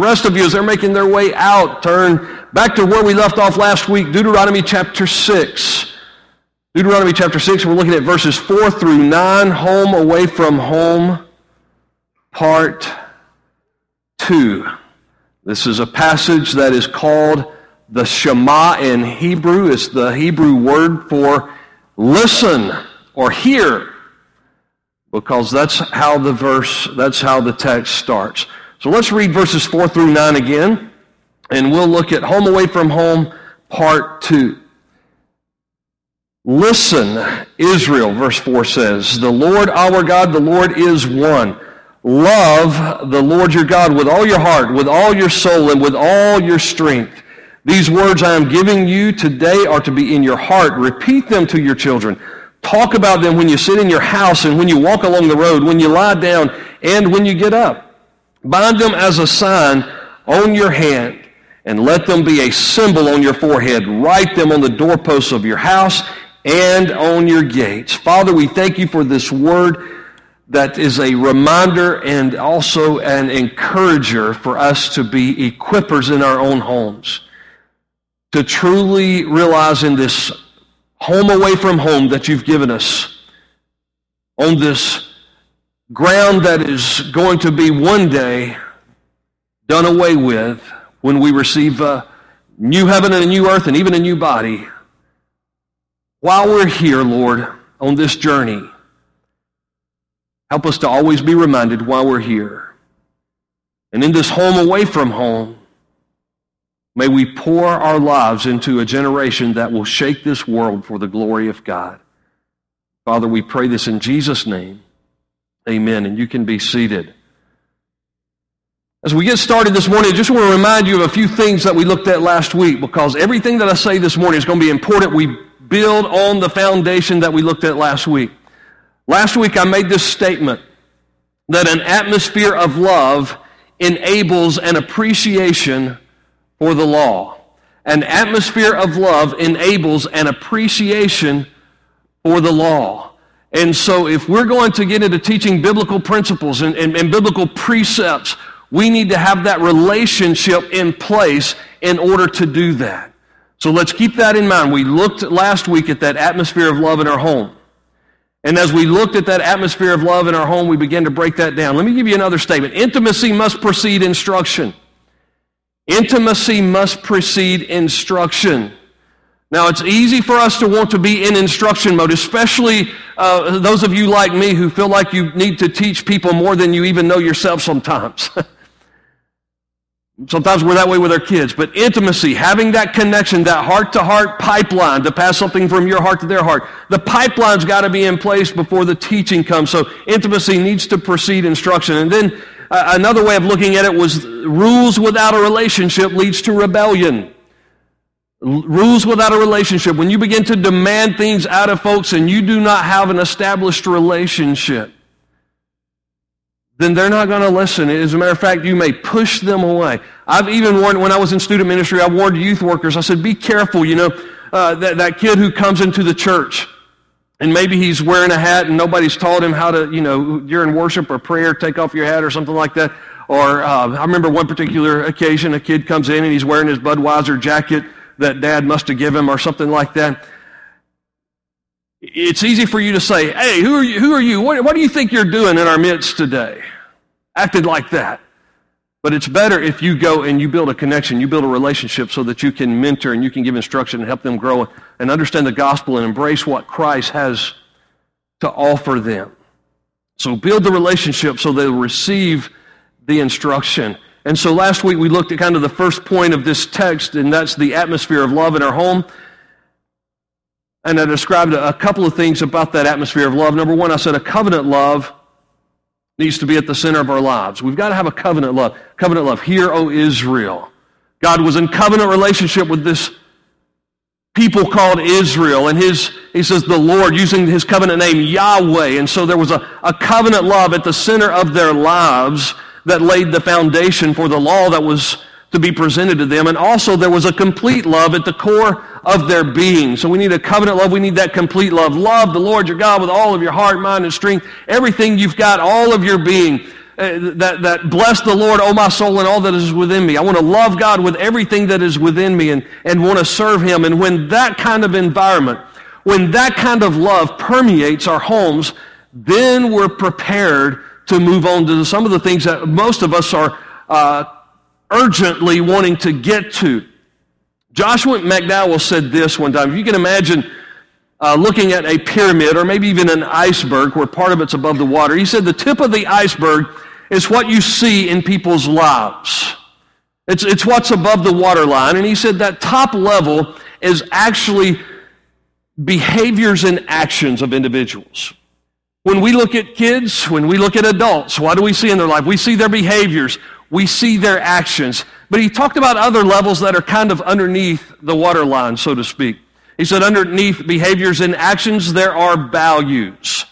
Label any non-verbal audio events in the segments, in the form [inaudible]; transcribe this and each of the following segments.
The rest of you, as they're making their way out, turn back to where we left off last week, Deuteronomy chapter 6. Deuteronomy chapter 6, we're looking at verses 4 through 9, home away from home, part 2. This is a passage that is called the Shema in Hebrew. It's the Hebrew word for listen or hear because that's how the verse, that's how the text starts. So let's read verses 4 through 9 again, and we'll look at home away from home, part 2. Listen, Israel, verse 4 says, The Lord our God, the Lord is one. Love the Lord your God with all your heart, with all your soul, and with all your strength. These words I am giving you today are to be in your heart. Repeat them to your children. Talk about them when you sit in your house and when you walk along the road, when you lie down, and when you get up. Bind them as a sign on your hand, and let them be a symbol on your forehead. Write them on the doorposts of your house and on your gates. Father, we thank you for this word that is a reminder and also an encourager for us to be equippers in our own homes. To truly realize in this home away from home that you've given us on this ground that is going to be one day done away with when we receive a new heaven and a new earth and even a new body. While we're here, Lord, on this journey, help us to always be reminded why we're here. And in this home away from home, May we pour our lives into a generation that will shake this world for the glory of God. Father, we pray this in Jesus' name. Amen. And you can be seated. As we get started this morning, I just want to remind you of a few things that we looked at last week because everything that I say this morning is going to be important. We build on the foundation that we looked at last week. Last week, I made this statement that an atmosphere of love enables an appreciation for the law. An atmosphere of love enables an appreciation for the law. And so, if we're going to get into teaching biblical principles and, and, and, biblical precepts, we need to have that relationship in place in order to do that. So, let's keep that in mind. We looked last week at that atmosphere of love in our home. And as we looked at that atmosphere of love in our home, we began to break that down. Let me give you another statement intimacy must precede instruction. Intimacy must precede instruction. Now, it's easy for us to want to be in instruction mode, especially uh, those of you like me who feel like you need to teach people more than you even know yourself sometimes. [laughs] sometimes we're that way with our kids. But intimacy, having that connection, that heart to heart pipeline to pass something from your heart to their heart, the pipeline's got to be in place before the teaching comes. So intimacy needs to precede instruction. And then uh, another way of looking at it was rules without a relationship leads to rebellion. Rules without a relationship. When you begin to demand things out of folks and you do not have an established relationship, then they're not going to listen. As a matter of fact, you may push them away. I've even warned, when I was in student ministry, I warned youth workers, I said, be careful, you know, uh, that, that kid who comes into the church and maybe he's wearing a hat and nobody's taught him how to, you know, during worship or prayer, take off your hat or something like that. Or uh, I remember one particular occasion, a kid comes in and he's wearing his Budweiser jacket that dad must have given him or something like that. It's easy for you to say, hey, who are you? Who are you? What, what do you think you're doing in our midst today? Acted like that. But it's better if you go and you build a connection, you build a relationship so that you can mentor and you can give instruction and help them grow and understand the gospel and embrace what Christ has to offer them. So build the relationship so they'll receive the instruction. And so last week we looked at kind of the first point of this text, and that's the atmosphere of love in our home. And I described a couple of things about that atmosphere of love. Number one, I said a covenant love needs to be at the center of our lives. We've got to have a covenant love. Covenant love. Hear, O Israel. God was in covenant relationship with this people called Israel. And his, he says, the Lord, using his covenant name, Yahweh. And so there was a, a covenant love at the center of their lives that laid the foundation for the law that was to be presented to them. And also there was a complete love at the core of their being. So we need a covenant love. We need that complete love. Love the Lord your God with all of your heart, mind, and strength. Everything you've got, all of your being. uh, that, that bless the Lord, oh my soul, and all that is within me. I want to love God with everything that is within me and, and want to serve Him. And when that kind of environment, when that kind of love permeates our homes, then we're prepared to move on to some of the things that most of us are uh, urgently wanting to get to. Joshua McDowell said this one time. If you can imagine uh, looking at a pyramid or maybe even an iceberg where part of it's above the water, he said the tip of the iceberg is what you see in people's lives. It's, it's what's above the waterline. And he said that top level is actually behaviors and actions of individuals. When we look at kids, when we look at adults, what do we see in their life? We see their behaviors, we see their actions. But he talked about other levels that are kind of underneath the waterline, so to speak. He said, underneath behaviors and actions, there are values.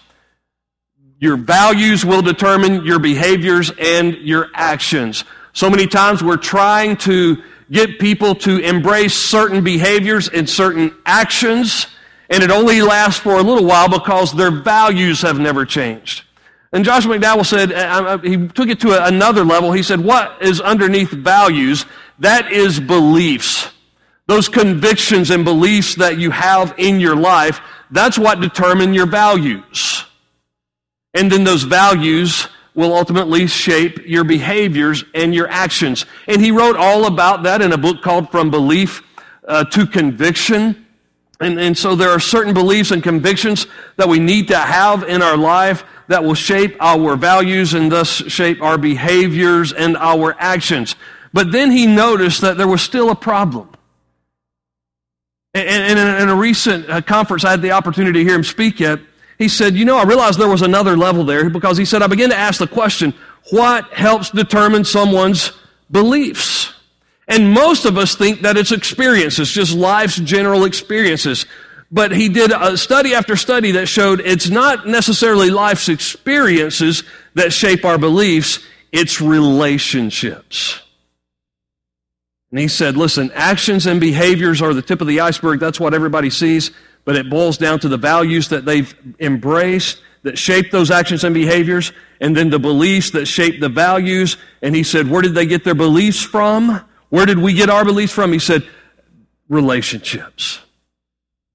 Your values will determine your behaviors and your actions. So many times we're trying to get people to embrace certain behaviors and certain actions and it only lasts for a little while because their values have never changed. And Joshua McDowell said, uh, uh, he took it to another level. He said, what is underneath values? That is beliefs. Those convictions and beliefs that you have in your life, that's what determine your values. And then those values will ultimately shape your behaviors and your actions. And he wrote all about that in a book called From Belief uh, to Conviction. And, and so there are certain beliefs and convictions that we need to have in our life that will shape our values and thus shape our behaviors and our actions. But then he noticed that there was still a problem. And, in a recent uh, conference I had the opportunity to hear him speak at, he said, You know, I realized there was another level there because he said, I began to ask the question, what helps determine someone's beliefs? And most of us think that it's experiences, just life's general experiences. But he did a study after study that showed it's not necessarily life's experiences that shape our beliefs, it's relationships. And he said, listen, actions and behaviors are the tip of the iceberg. That's what everybody sees. But it boils down to the values that they've embraced that shape those actions and behaviors, and then the beliefs that shape the values. And he said, where did they get their beliefs from? Where did we get our beliefs from? He said, relationships.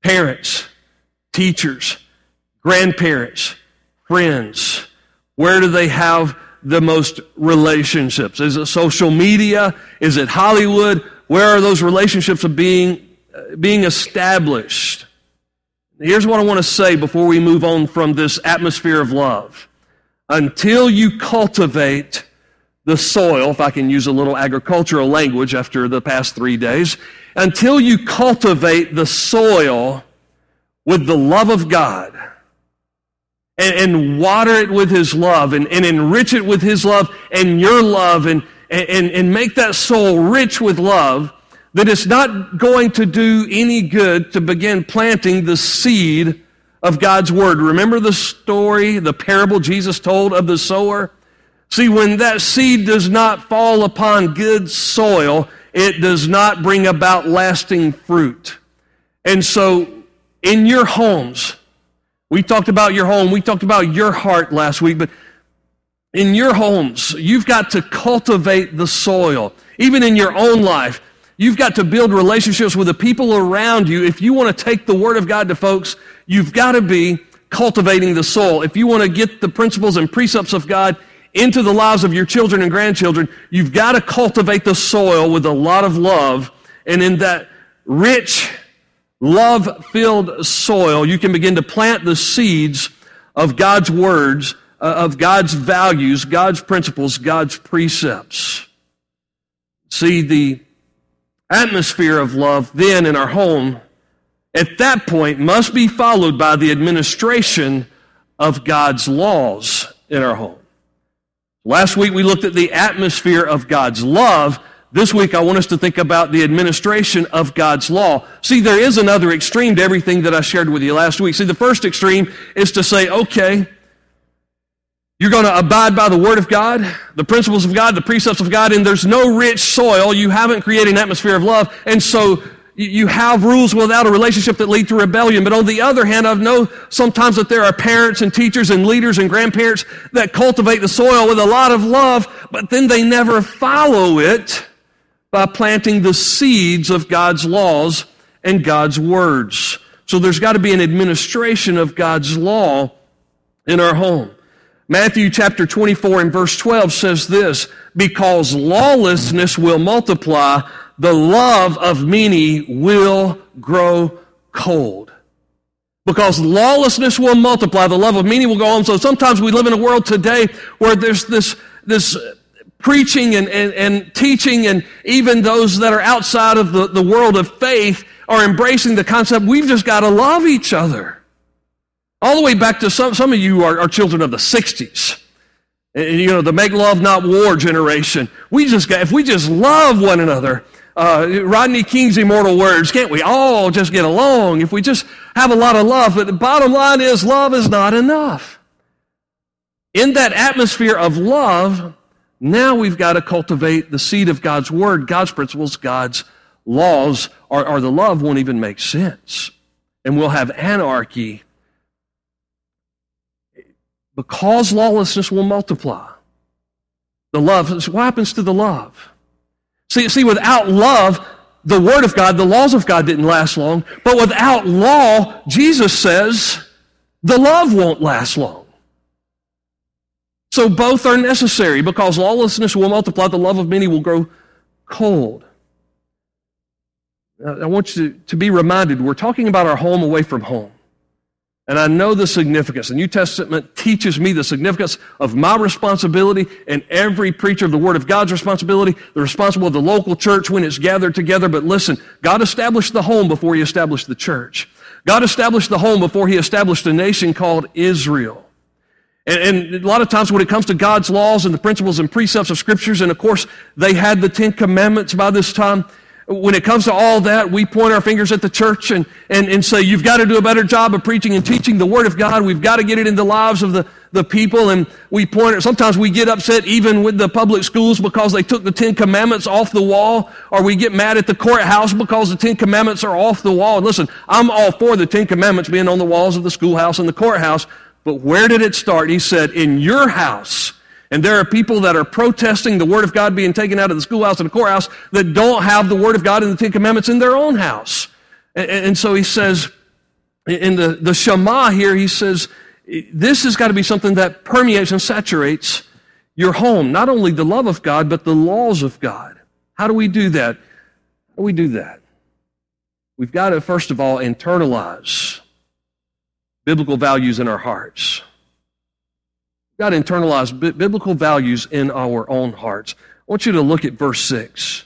Parents, teachers, grandparents, friends. Where do they have the most relationships? Is it social media? Is it Hollywood? Where are those relationships of being, uh, being established? Here's what I want to say before we move on from this atmosphere of love. Until you cultivate the soil, if I can use a little agricultural language after the past three days, until you cultivate the soil with the love of God and, and water it with His love and, and, enrich it with His love and your love and, and, and make that soul rich with love, that it's not going to do any good to begin planting the seed of God's Word. Remember the story, the parable Jesus told of the sower? See, when that seed does not fall upon good soil, it does not bring about lasting fruit. And so, in your homes, we talked about your home, we talked about your heart last week, but in your homes, you've got to cultivate the soil. Even in your own life, you've got to build relationships with the people around you. If you want to take the Word of God to folks, you've got to be cultivating the soil. If you want to get the principles and precepts of God into the lives of your children and grandchildren, you've got to cultivate the soil with a lot of love. And in that rich, love filled soil, you can begin to plant the seeds of God's words, uh, of God's values, God's principles, God's precepts. See, the atmosphere of love then in our home at that point must be followed by the administration of God's laws in our home. Last week we looked at the atmosphere of God's love. This week I want us to think about the administration of God's law. See, there is another extreme to everything that I shared with you last week. See, the first extreme is to say, okay, you're going to abide by the Word of God, the principles of God, the precepts of God, and there's no rich soil. You haven't created an atmosphere of love. And so you have rules without a relationship that lead to rebellion. But on the other hand, I've known sometimes that there are parents and teachers and leaders and grandparents that cultivate the soil with a lot of love, but then they never follow it by planting the seeds of God's laws and God's words. So there's got to be an administration of God's law in our home. Matthew chapter 24 and verse 12 says this, because lawlessness will multiply, the love of many will grow cold. Because lawlessness will multiply, the love of many will go on. So sometimes we live in a world today where there's this, this preaching and, and, and teaching, and even those that are outside of the, the world of faith are embracing the concept we've just got to love each other. All the way back to some, some of you are, are children of the 60s. And, you know, the make love, not war generation. We just got, if we just love one another, uh, Rodney King's immortal words, can't we all just get along if we just have a lot of love? But the bottom line is love is not enough. In that atmosphere of love, now we've got to cultivate the seed of God's word, God's principles, God's laws, or, or the love won't even make sense. And we'll have anarchy because lawlessness will multiply. The love, what happens to the love? See, see, without love, the Word of God, the laws of God didn't last long. But without law, Jesus says, the love won't last long. So both are necessary because lawlessness will multiply, the love of many will grow cold. I want you to be reminded we're talking about our home away from home. And I know the significance. The New Testament teaches me the significance of my responsibility and every preacher of the Word of God's responsibility, the responsibility of the local church when it's gathered together. But listen, God established the home before He established the church. God established the home before He established a nation called Israel. And, and, a lot of times when it comes to God's laws and the principles and precepts of scriptures, and of course they had the Ten Commandments by this time, when it comes to all that, we point our fingers at the church and, and, and say, you've got to do a better job of preaching and teaching the Word of God. We've got to get it in the lives of the, the people. And we point, sometimes we get upset even with the public schools because they took the Ten Commandments off the wall, or we get mad at the courthouse because the Ten Commandments are off the wall. And listen, I'm all for the Ten Commandments being on the walls of the schoolhouse and the courthouse, but where did it start? He said, in your house, and there are people that are protesting the Word of God being taken out of the schoolhouse and the courthouse that don't have the Word of God and the Ten Commandments in their own house. And, and so he says, in the, the Shema here, he says, this has got to be something that permeates and saturates your home. Not only the love of God, but the laws of God. How do we do that? How do we do that? We've got to, first of all, internalize biblical values in our hearts got to internalize biblical values in our own hearts. I want you to look at verse 6.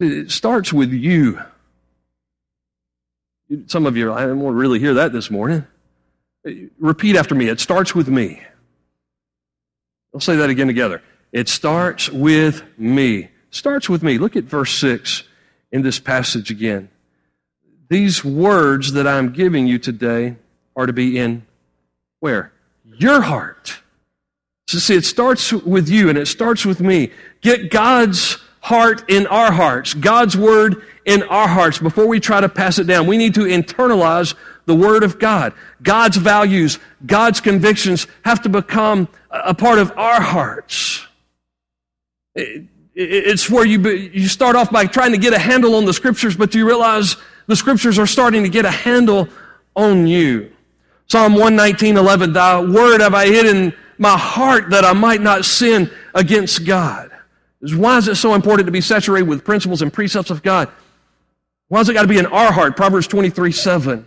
It starts with you. Some of you, I don't want to really hear that this morning. Repeat after me. It starts with me. I'll say that again together. It starts with me. Starts with me. Look at verse 6 in this passage again. These words that I'm giving you today are to be in where? Your heart. So see, it starts with you and it starts with me. Get God's heart in our hearts, God's word in our hearts before we try to pass it down. We need to internalize the word of God. God's values, God's convictions have to become a part of our hearts. It's where you, you start off by trying to get a handle on the scriptures, but you realize the scriptures are starting to get a handle on you. Psalm 119, 11, Thy word have I hidden my heart that I might not sin against God. Why is it so important to be saturated with principles and precepts of God? Why has it got to be in our heart? Proverbs 23, 7.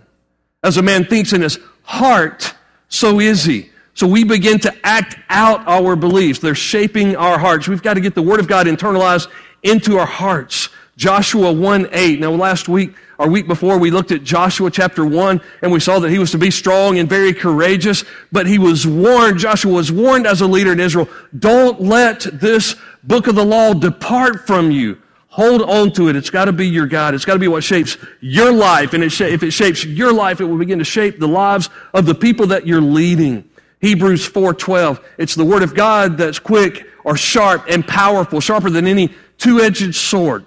As a man thinks in his heart, so is he. So we begin to act out our beliefs. They're shaping our hearts. We've got to get the Word of God internalized into our hearts. Joshua 1 8. Now, last week, our week before, we looked at Joshua chapter 1 and we saw that he was to be strong and very courageous, but he was warned, Joshua was warned as a leader in Israel, don't let this book of the law depart from you. Hold on to it. It's got to be your God. It's got to be what shapes your life. And it sh- if it shapes your life, it will begin to shape the lives of the people that you're leading. Hebrews 4:12. It's the word of God that's quick or sharp and powerful, sharper than any two-edged sword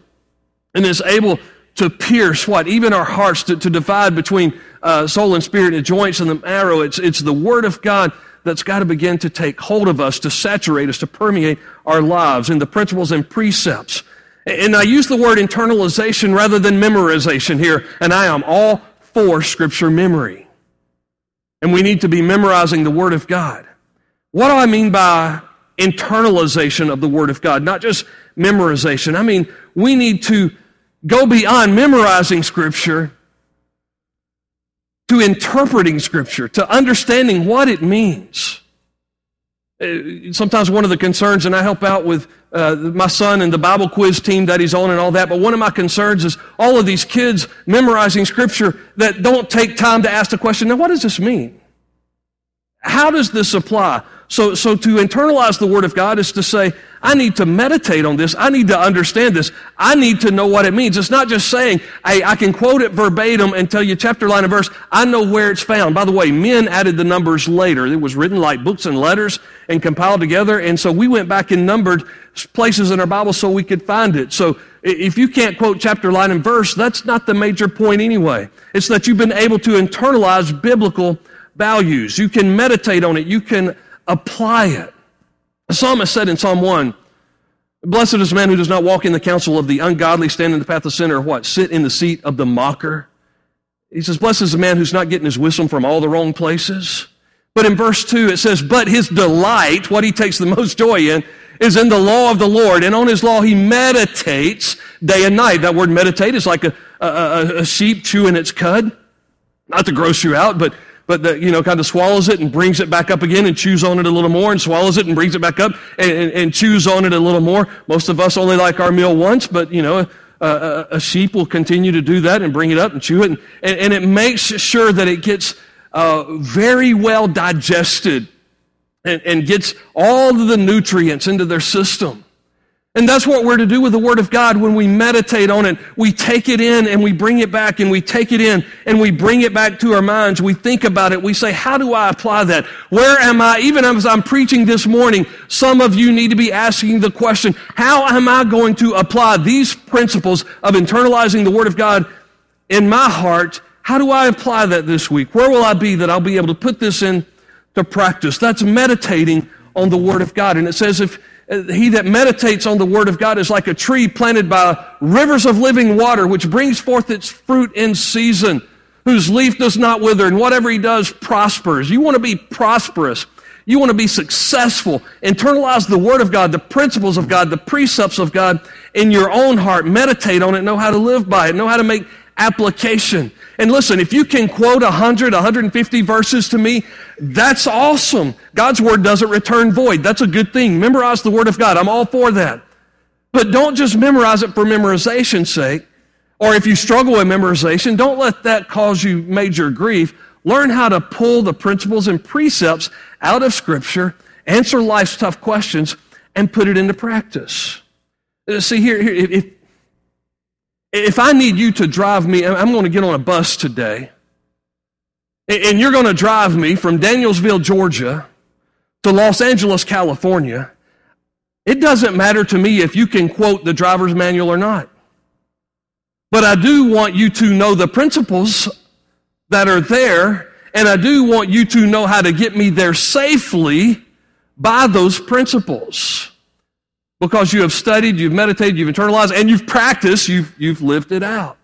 and is able to pierce what? Even our hearts, to, to divide between uh, soul and spirit and joints and the marrow. It's, it's the Word of God that's got to begin to take hold of us, to saturate us, to permeate our lives and the principles and precepts. And I use the word internalization rather than memorization here, and I am all for scripture memory. And we need to be memorizing the Word of God. What do I mean by internalization of the Word of God? Not just memorization. I mean, we need to go beyond memorizing Scripture to interpreting Scripture, to understanding what it means. Uh, sometimes one of the concerns, and I help out with uh, my son and the Bible quiz team that he's on and all that, but one of my concerns is all of these kids memorizing Scripture that don't take time to ask the question, now what does this mean? How does this apply? So, so to internalize the Word of God is to say, I need to meditate on this. I need to understand this. I need to know what it means. It's not just saying, hey, I can quote it verbatim and tell you chapter, line, and verse. I know where it's found. By the way, men added the numbers later. It was written like books and letters and compiled together. And so we went back and numbered places in our Bible so we could find it. So if you can't quote chapter, line, and verse, that's not the major point anyway. It's that you've been able to internalize biblical values. You can meditate on it. You can apply it. The psalmist said in Psalm 1, Blessed is man who does not walk in the counsel of the ungodly, stand in the path of sinner, or what? Sit in the seat of the mocker. He says, Blessed is the man who's not getting his wisdom from all the wrong places. But in verse 2, it says, But his delight, what he takes the most joy in, is in the law of the Lord. And on his law he meditates day and night. That word meditate is like a, a, a sheep chewing its cud. Not to gross you out, but but the, you know, kind of swallows it and brings it back up again and chews on it a little more and swallows it and brings it back up and, and, and chews on it a little more. Most of us only like our meal once, but you know, a, a, sheep will continue to do that and bring it up and chew it. And, and it makes sure that it gets uh, very well digested and, and gets all of the nutrients into their system. And that's what we're to do with the Word of God when we meditate on it. We take it in and we bring it back and we take it in and we bring it back to our minds. We think about it. We say, how do I apply that? Where am I? Even as I'm preaching this morning, some of you need to be asking the question, how am I going to apply these principles of internalizing the Word of God in my heart? How do I apply that this week? Where will I be that I'll be able to put this into practice? That's meditating on the Word of God. And it says if, Uh, he that meditates on the word of God is like a tree planted by rivers of living water, which brings forth its fruit in season, whose leaf does not wither, and whatever he does prospers. You want to be prosperous. You want to be successful. Internalize the Word of God, the principles of God, the precepts of God in your own heart. Meditate on it, know how to live by it, know how to make application. And listen, if you can quote 100, 150 verses to me, that's awesome. God's word doesn't return void. That's a good thing. Memorize the word of God. I'm all for that. But don't just memorize it for memorization's sake. Or if you struggle with memorization, don't let that cause you major grief. Learn how to pull the principles and precepts out of Scripture, answer life's tough questions, and put it into practice. Uh, see, here, here if, if I need you to drive me, I'm going to get on a bus today, and you're going to drive me from Danielsville, Georgia to Los Angeles, California. It doesn't matter to me if you can quote the driver's manual or not. But I do want you to know the principles that are there, and I do want you to know how to get me there safely by those principles because you have studied, you've meditated, you've internalized, and you've practiced, you've, you've lived it out.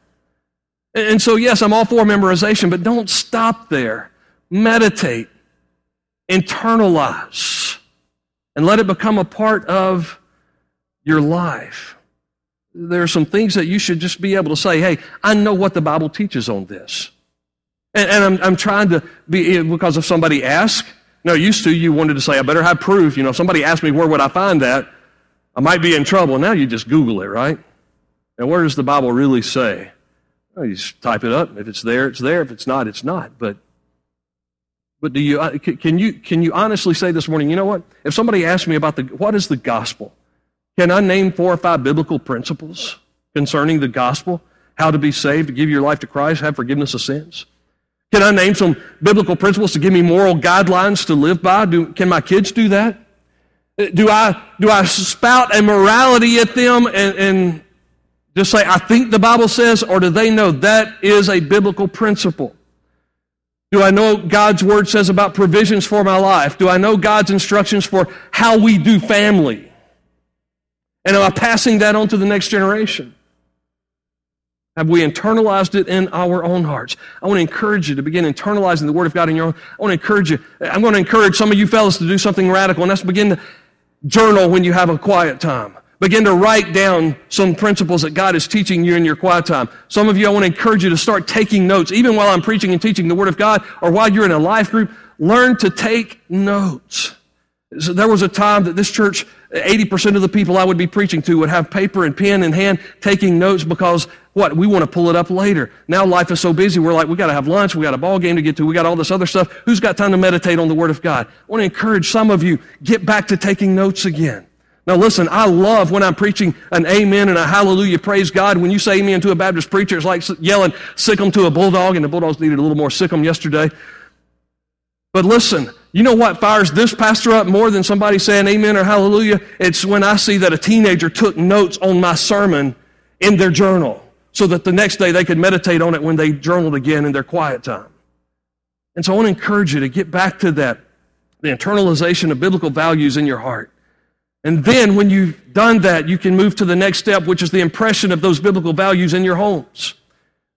And so, yes, I'm all for memorization, but don't stop there. Meditate, internalize, and let it become a part of your life. There are some things that you should just be able to say, hey, I know what the Bible teaches on this. And, and I'm, I'm trying to be, eh, because if somebody asks, no, used to you wanted to say, I better have proof. You know, if somebody asked me, where would I find that? I might be in trouble. Now you just Google it, right? And where does the Bible really say? Well, you just type it up. If it's there, it's there. If it's not, it's not. But but do you uh, can you can you honestly say this morning? You know what? If somebody asks me about the what is the gospel, can I name four or five biblical principles concerning the gospel? How to be saved, to give your life to Christ, have forgiveness of sins. Can I name some biblical principles to give me moral guidelines to live by? Do, can my kids do that? Do I, do I spout a morality at them and, and Just say, I think the Bible says, or do they know that is a biblical principle? Do I know God's word says about provisions for my life? Do I know God's instructions for how we do family? And am I passing that on to the next generation? Have we internalized it in our own hearts? I want to encourage you to begin internalizing the Word of God in your own. I want to encourage you. I'm going to encourage some of you fellas to do something radical, and that's begin to journal when you have a quiet time. Begin to write down some principles that God is teaching you in your quiet time. Some of you, I want to encourage you to start taking notes, even while I'm preaching and teaching the Word of God, or while you're in a life group. Learn to take notes. So there was a time that this church, 80% of the people I would be preaching to would have paper and pen in hand taking notes because what? We want to pull it up later. Now life is so busy, we're like, we got to have lunch, we got a ball game to get to, we got all this other stuff. Who's got time to meditate on the Word of God? I want to encourage some of you, get back to taking notes again. Now listen, I love when I'm preaching an amen and a hallelujah, praise God. When you say amen to a Baptist preacher, it's like yelling sick 'em to a bulldog, and the bulldogs needed a little more sick 'em yesterday. But listen, you know what fires this pastor up more than somebody saying amen or hallelujah? It's when I see that a teenager took notes on my sermon in their journal so that the next day they could meditate on it when they journaled again in their quiet time. And so I want to encourage you to get back to that, the internalization of biblical values in your heart. And then when you've done that, you can move to the next step, which is the impression of those biblical values in your homes.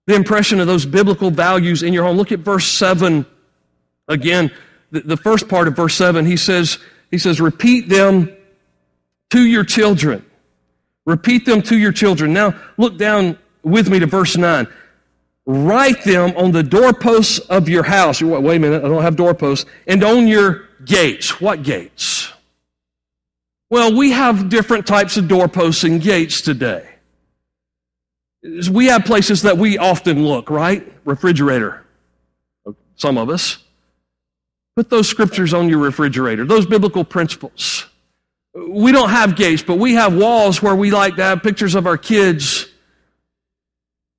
The impression of those biblical values in your home. Look at verse 7 again the, first part of verse 7, he says, he says, repeat them to your children. Repeat them to your children. Now, look down with me to verse 9. Write them on the doorposts of your house. Wait a minute, I don't have doorposts. And on your gates. What gates? Well, we have different types of doorposts and gates today. We have places that we often look, right? Refrigerator. Some of us. Put those scriptures on your refrigerator, those biblical principles. We don't have gates, but we have walls where we like to have pictures of our kids.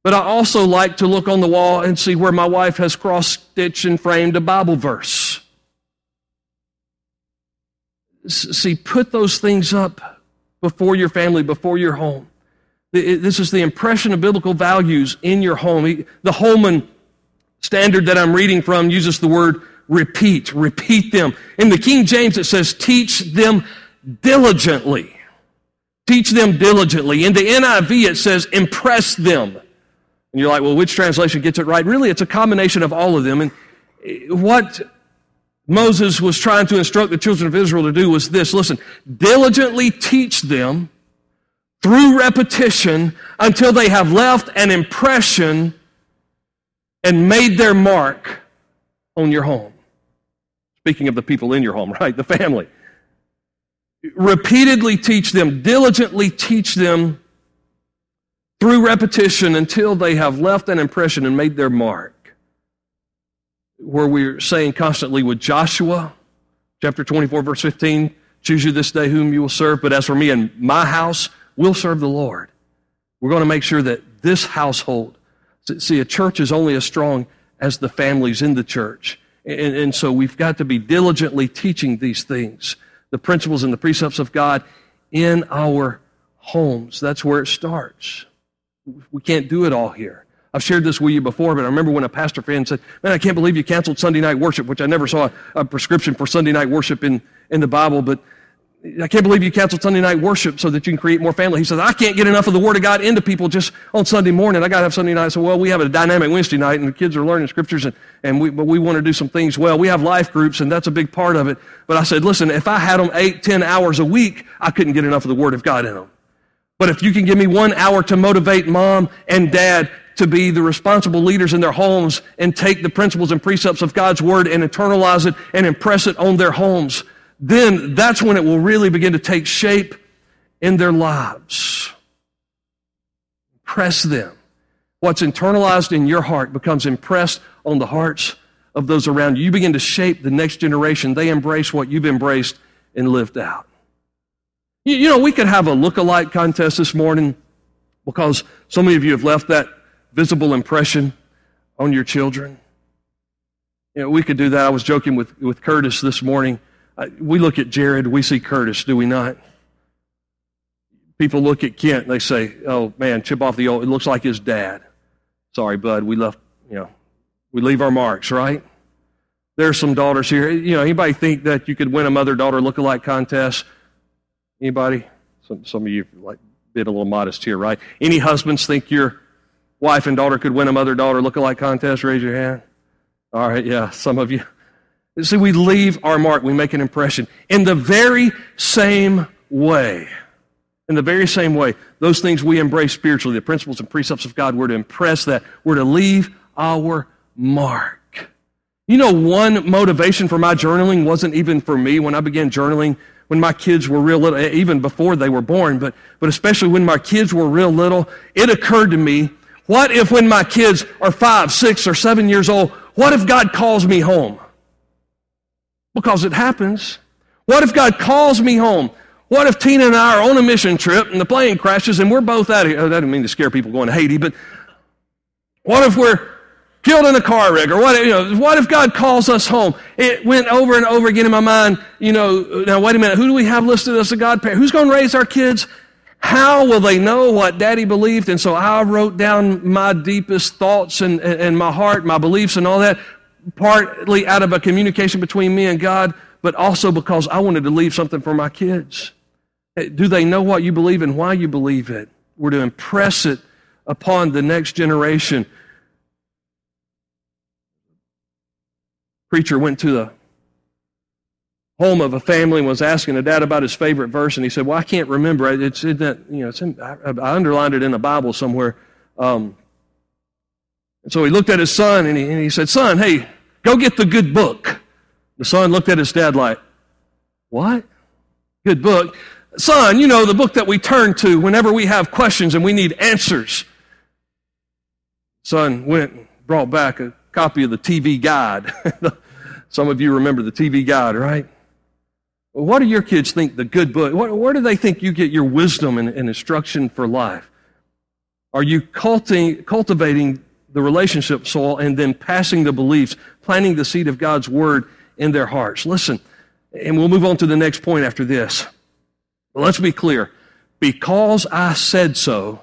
But I also like to look on the wall and see where my wife has cross stitched and framed a Bible verse. See, put those things up before your family, before your home. This is the impression of biblical values in your home. The Holman standard that I'm reading from uses the word repeat, repeat them. In the King James, it says, teach them diligently. Teach them diligently. In the NIV, it says, impress them. And you're like, well, which translation gets it right? Really, it's a combination of all of them. And what Moses was trying to instruct the children of Israel to do was this listen, diligently teach them through repetition until they have left an impression and made their mark on your home. Speaking of the people in your home, [laughs] right? The family. Repeatedly teach them, diligently teach them through repetition until they have left an impression and made their mark. Where we're saying constantly with Joshua, chapter 24, verse 15, choose you this day whom you will serve, but as for me and my house, we'll serve the Lord. We're going to make sure that this household, see, a church is only as strong as the families in the church. And, and so we've got to be diligently teaching these things, the principles and the precepts of God in our homes. That's where it starts. We can't do it all here. I've shared this with you before, but I remember when a pastor friend said, Man, I can't believe you canceled Sunday night worship, which I never saw a prescription for Sunday night worship in, in the Bible, but I can't believe you canceled Sunday night worship so that you can create more family. He says, I can't get enough of the Word of God into people just on Sunday morning. I got to have Sunday night. So, well, we have a dynamic Wednesday night and the kids are learning scriptures and, and we, but we want to do some things well. We have life groups and that's a big part of it. But I said, listen, if I had them eight, ten hours a week, I couldn't get enough of the Word of God in them. But if you can give me one hour to motivate mom and dad to be the responsible leaders in their homes and take the principles and precepts of God's Word and internalize it and impress it on their homes, then that's when it will really begin to take shape in their lives. Impress them. What's internalized in your heart becomes impressed on the hearts of those around you. You begin to shape the next generation. They embrace what you've embraced and lived out. You, you know, we could have a look-alike contest this morning because so many of you have left that visible impression on your children. You know, we could do that. I was joking with, with Curtis this morning we look at Jared, we see Curtis, do we not? People look at Kent and they say, oh man, chip off the old, it looks like his dad. Sorry, bud, we left, you know, we leave our marks, right? There's some daughters here. You know, anybody think that you could win a mother-daughter look-alike contest? Anybody? Some, some of you like been a little modest here, right? Any husbands think your wife and daughter could win a mother-daughter look-alike contest? Raise your hand. All right, yeah, some of you. See, we leave our mark, we make an impression. In the very same way, in the very same way, those things we embrace spiritually, the principles and precepts of God, we're to impress that. We're to leave our mark. You know, one motivation for my journaling wasn't even for me when I began journaling when my kids were real little, even before they were born, but, but especially when my kids were real little, it occurred to me, what if when my kids are five, six, or seven years old, what if God calls me home? Because it happens. What if God calls me home? What if Tina and I are on a mission trip and the plane crashes and we're both out of here? Oh, that didn't mean to scare people going to Haiti, but what if we're killed in a car wreck or what, you know, what if God calls us home? It went over and over again in my mind, you know, now wait a minute, who do we have listed as a godparent? Who's going to raise our kids? How will they know what daddy believed? And so I wrote down my deepest thoughts and, and my heart, my beliefs and all that, partly out of a communication between me and God, but also because I wanted to leave something for my kids. Do they know what you believe and why you believe it? We're to impress it upon the next generation. Preacher went to the home of a family and was asking a dad about his favorite verse, and he said, "Well, I can't remember. It's in that you know, in, I, I, underlined it in the Bible somewhere." Um, and so he looked at his son and he, and he said, "Son, hey, go get the good book." The son looked at his dad like, "What? Good book?" Son, you know, the book that we turn to whenever we have questions and we need answers. Son went and brought back a copy of the TV guide. [laughs] Some of you remember the TV guide, right? What do your kids think the good book? Where do they think you get your wisdom and, and instruction for life? Are you culti- cultivating the relationship soil and then passing the beliefs, planting the seed of God's word in their hearts? Listen, and we'll move on to the next point after this. But let's be clear. Because I said so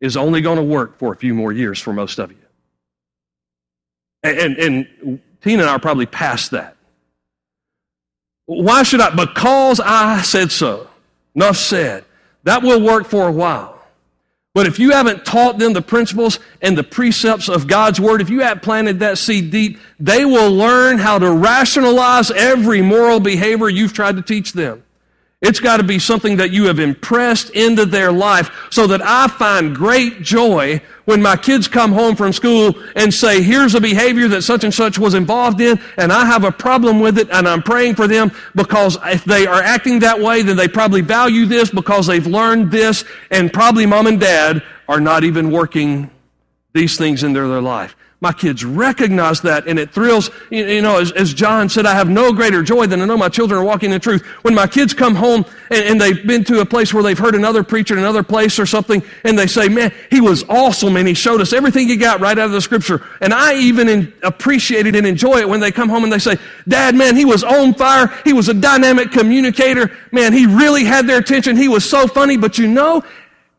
is only going to work for a few more years for most of you. And, and, and Tina and I are probably past that. Why should I? Because I said so. Enough said. That will work for a while. But if you haven't taught them the principles and the precepts of God's Word, if you haven't planted that seed deep, they will learn how to rationalize every moral behavior you've tried to teach them. It's got to be something that you have impressed into their life so that I find great joy when my kids come home from school and say, here's a behavior that such and such was involved in and I have a problem with it and I'm praying for them because if they are acting that way, then they probably value this because they've learned this and probably mom and dad are not even working these things into their life. My kids recognize that and it thrills, you know, as, as, John said, I have no greater joy than to know my children are walking in truth. When my kids come home and, and, they've been to a place where they've heard another preacher in another place or something and they say, man, he was awesome and he showed us everything he got right out of the scripture. And I even in, appreciate it and enjoy it when they come home and they say, dad, man, he was on fire. He was a dynamic communicator. Man, he really had their attention. He was so funny, but you know,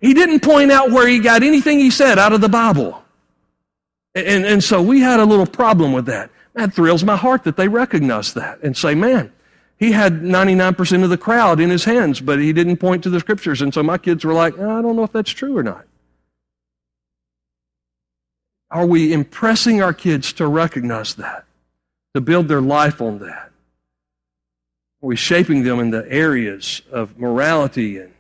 he didn't point out where he got anything he said out of the Bible. And, and so we had a little problem with that. That thrills my heart that they recognize that and say, man, he had 99% of the crowd in his hands, but he didn't point to the scriptures. And so my kids were like, I don't know if that's true or not. Are we impressing our kids to recognize that, to build their life on that? Are we shaping them in the areas of morality and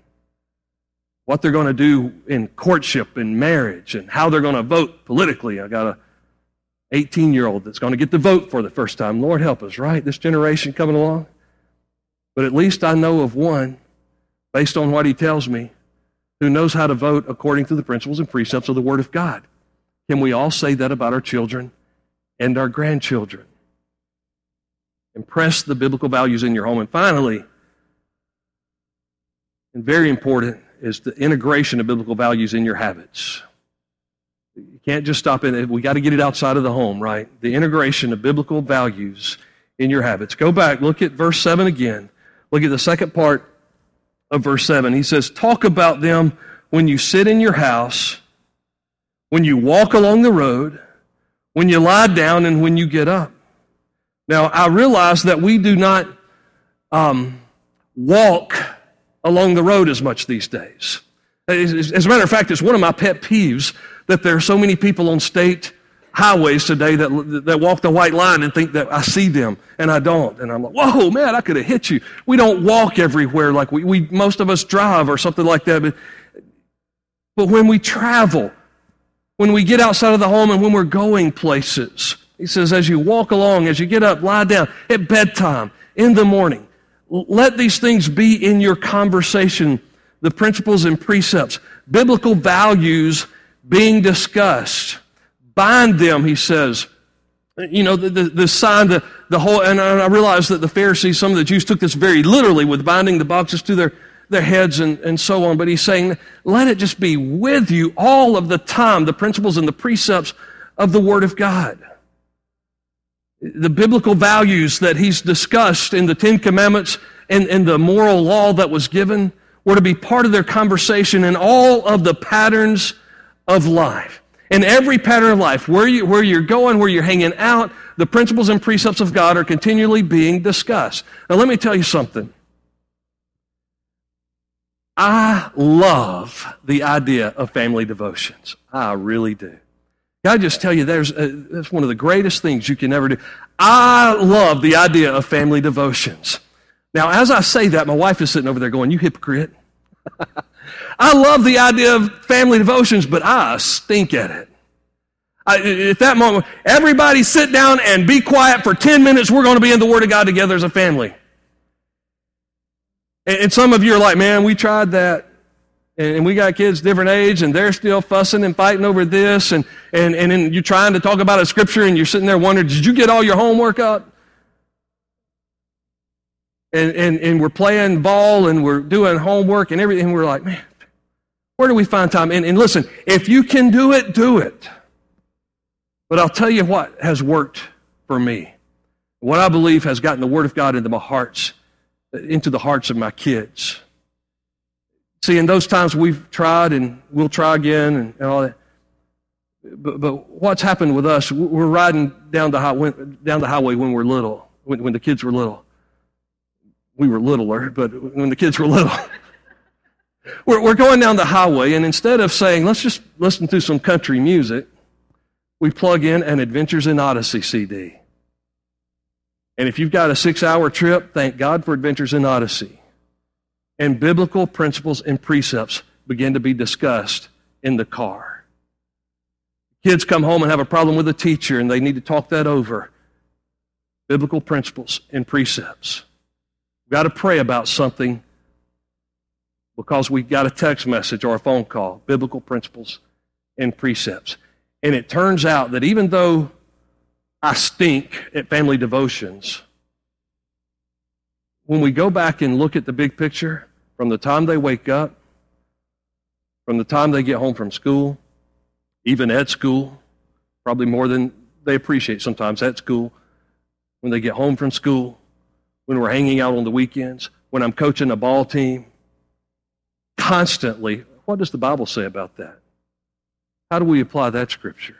what they're going to do in courtship and marriage and how they're going to vote politically. I got a 18 year old that's going to get to vote for the first time. Lord help us, right? This generation coming along. But at least I know of one, based on what he tells me, who knows how to vote according to the principles and precepts of the Word of God. Can we all say that about our children and our grandchildren? Impress the biblical values in your home. And finally, and very important, is the integration of biblical values in your habits. You can't just stop it. We got to get it outside of the home, right? The integration of biblical values in your habits. Go back, look at verse 7 again. Look at the second part of verse 7. He says, Talk about them when you sit in your house, when you walk along the road, when you lie down, and when you get up. Now, I realize that we do not um, walk along the road as much these days. As a matter of fact, it's one of my pet peeves that there are so many people on state highways today that, that walk the white line and think that I see them and I don't. And I'm like, whoa, man, I could have hit you. We don't walk everywhere like we, we most of us drive or something like that. But, but when we travel, when we get outside of the home and when we're going places, he says, as you walk along, as you get up, lie down, at bedtime, in the morning, let these things be in your conversation, the principles and precepts, biblical values being discussed bind them, he says. You know, the, the, the sign, the, the whole, and I realize that the Pharisees, some of the Jews took this very literally with binding the boxes to their, their heads and, and so on. But he's saying, let it just be with you all of the time, the principles and the precepts of the Word of God. The biblical values that he's discussed in the Ten Commandments and, and the moral law that was given were to be part of their conversation in all of the patterns of life. In every pattern of life, where, you, where you're going, where you're hanging out, the principles and precepts of God are continually being discussed. Now, let me tell you something. I love the idea of family devotions. I really do. I just tell you, there's, uh, that's one of the greatest things you can ever do. I love the idea of family devotions. Now, as I say that, my wife is sitting over there going, You hypocrite. [laughs] I love the idea of family devotions, but I stink at it. I, at that moment, everybody sit down and be quiet for 10 minutes. We're going to be in the Word of God together as a family. And, and some of you are like, man, we tried that. And, and we got kids different age, and they're still fussing and fighting over this. And, and, and then you're trying to talk about a scripture, and you're sitting there wondering, did you get all your homework up? And, and, and we're playing ball and we're doing homework and everything. We're like, man, where do we find time? And, and listen, if you can do it, do it. But I'll tell you what has worked for me. What I believe has gotten the Word of God into my hearts, into the hearts of my kids. See, in those times we've tried and we'll try again and, and all that. But, but, what's happened with us, we're riding down the, high, down the highway when we're little, when, when the kids were little. We were littler, but when the kids were little. [laughs] We're, we're going down the highway, and instead of saying, let's just listen to some country music, we plug in an Adventures in Odyssey CD. And if you've got a six hour trip, thank God for Adventures in Odyssey. And biblical principles and precepts begin to be discussed in the car. Kids come home and have a problem with a teacher and they need to talk that over. Biblical principles and precepts. We've got to pray about something because we got a text message or a phone call, biblical principles and precepts. And it turns out that even though I stink at family devotions, when we go back and look at the big picture, from the time they wake up, from the time they get home from school, even at school, probably more than they appreciate sometimes at school, when they get home from school, when we're hanging out on the weekends, when I'm coaching a ball team, constantly. What does the Bible say about that? How do we apply that scripture?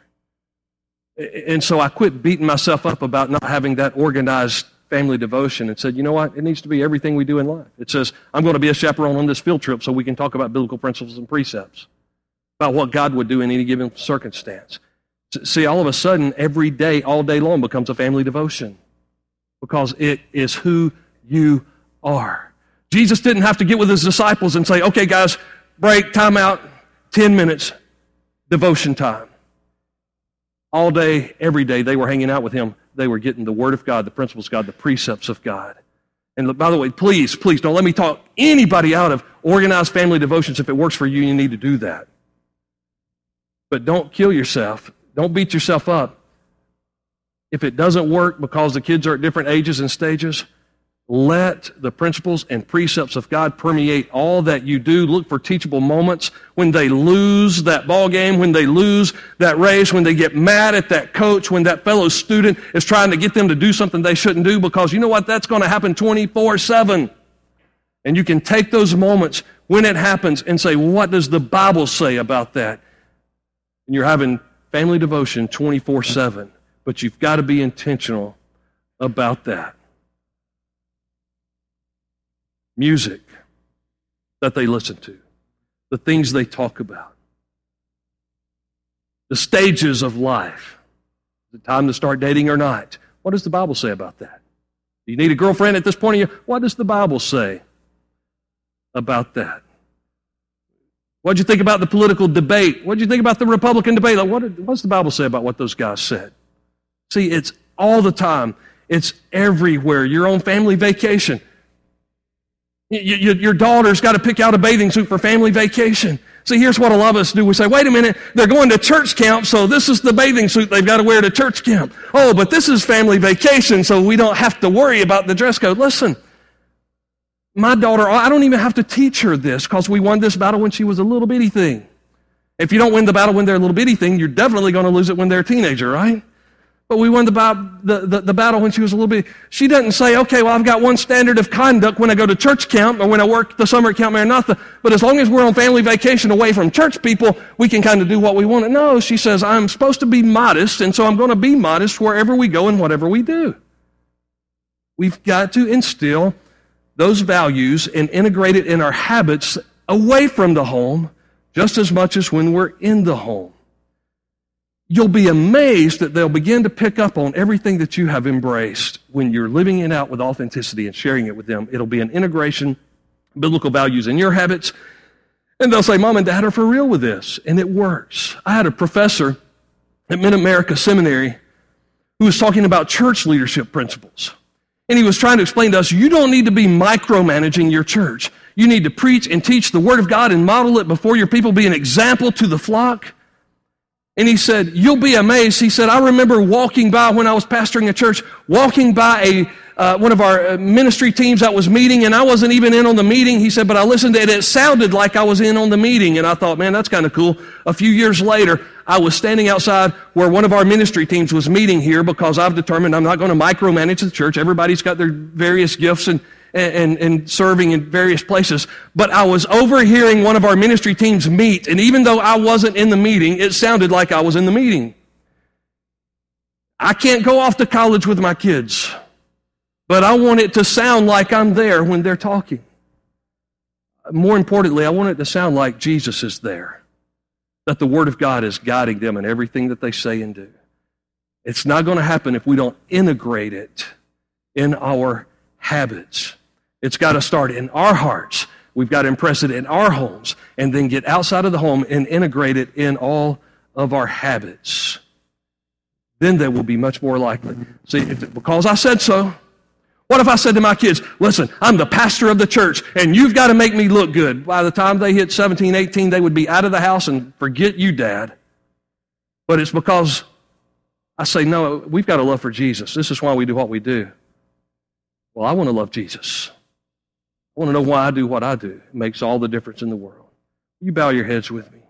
And so I quit beating myself up about not having that organized family devotion and said, you know what? It needs to be everything we do in life. It says, I'm going to be a chaperone on this field trip so we can talk about biblical principles and precepts, about what God would do in any given circumstance. See, all of a sudden, every day, all day long becomes a family devotion because it is who you are. Jesus didn't have to get with his disciples and say, okay, guys, break, time out, 10 minutes, devotion time. All day, every day, they were hanging out with him. They were getting the Word of God, the principles of God, the precepts of God. And by the way, please, please don't let me talk anybody out of organized family devotions. If it works for you, you need to do that. But don't kill yourself. Don't beat yourself up. If it doesn't work because the kids are at different ages and stages, let the principles and precepts of God permeate all that you do. Look for teachable moments when they lose that ball game, when they lose that race, when they get mad at that coach, when that fellow student is trying to get them to do something they shouldn't do because you know what? That's going to happen 24 7. And you can take those moments when it happens and say, what does the Bible say about that? And you're having family devotion 24 7, but you've got to be intentional about that. Music that they listen to, the things they talk about, the stages of life, the time to start dating or not. What does the Bible say about that? Do you need a girlfriend at this point in your What does the Bible say about that? What did you think about the political debate? What did you think about the Republican debate? Like, what, what does the Bible say about what those guys said? See, it's all the time. It's everywhere. Your own family vacation. You, you, your daughter's got to pick out a bathing suit for family vacation. See, here's what a lot of us do. We say, wait a minute, they're going to church camp, so this is the bathing suit they've got to wear to church camp. Oh, but this is family vacation, so we don't have to worry about the dress code. Listen, my daughter, I don't even have to teach her this because we won this battle when she was a little bitty thing. If you don't win the battle when they're a little bitty thing, you're definitely going to lose it when they're a teenager, right? But we won the, the, the, the, battle when she was a little bit. She doesn't say, okay, well, I've got one standard of conduct when I go to church camp or when I work the summer at Camp Maranatha. But as long as we're on family vacation away from church people, we can kind of do what we want. No, she says, I'm supposed to be modest, and so I'm going to be modest wherever we go and whatever we do. We've got to instill those values and integrate it in our habits away from the home just as much as when we're in the home you'll be amazed that they'll begin to pick up on everything that you have embraced when you're living it out with authenticity and sharing it with them. It'll be an integration, biblical values in your habits. And they'll say, Mom and Dad are for real with this. And it works. I had a professor at Mid America Seminary who was talking about church leadership principles. And he was trying to explain to us you don't need to be micromanaging your church. You need to preach and teach the Word of God and model it before your people, be an example to the flock. And he said, You'll be amazed. He said, I remember walking by when I was pastoring a church, walking by a, uh, one of our uh, ministry teams that was meeting, and I wasn't even in on the meeting. He said, But I listened to it, it sounded like I was in on the meeting. And I thought, Man, that's kind of cool. A few years later, I was standing outside where one of our ministry teams was meeting here because I've determined I'm not going to micromanage the church. Everybody's got their various gifts and and, and, serving in various places. But I was overhearing one of our ministry teams meet, and even though I wasn't in the meeting, it sounded like I was in the meeting. I can't go off to college with my kids, but I want it to sound like I'm there when they're talking. More importantly, I want it to sound like Jesus is there, that the Word of God is guiding them in everything that they say and do. It's not going to happen if we don't integrate it in our habits. It's got to start in our hearts. We've got to impress it in our homes and then get outside of the home and integrate it in all of our habits. Then they will be much more likely. See, because I said so. What if I said to my kids, listen, I'm the pastor of the church and you've got to make me look good? By the time they hit 17, 18, they would be out of the house and forget you, Dad. But it's because I say, no, we've got a love for Jesus. This is why we do what we do. Well, I want to love Jesus. Want to know why I do what I do. It makes all the difference in the world. You bow your heads with me.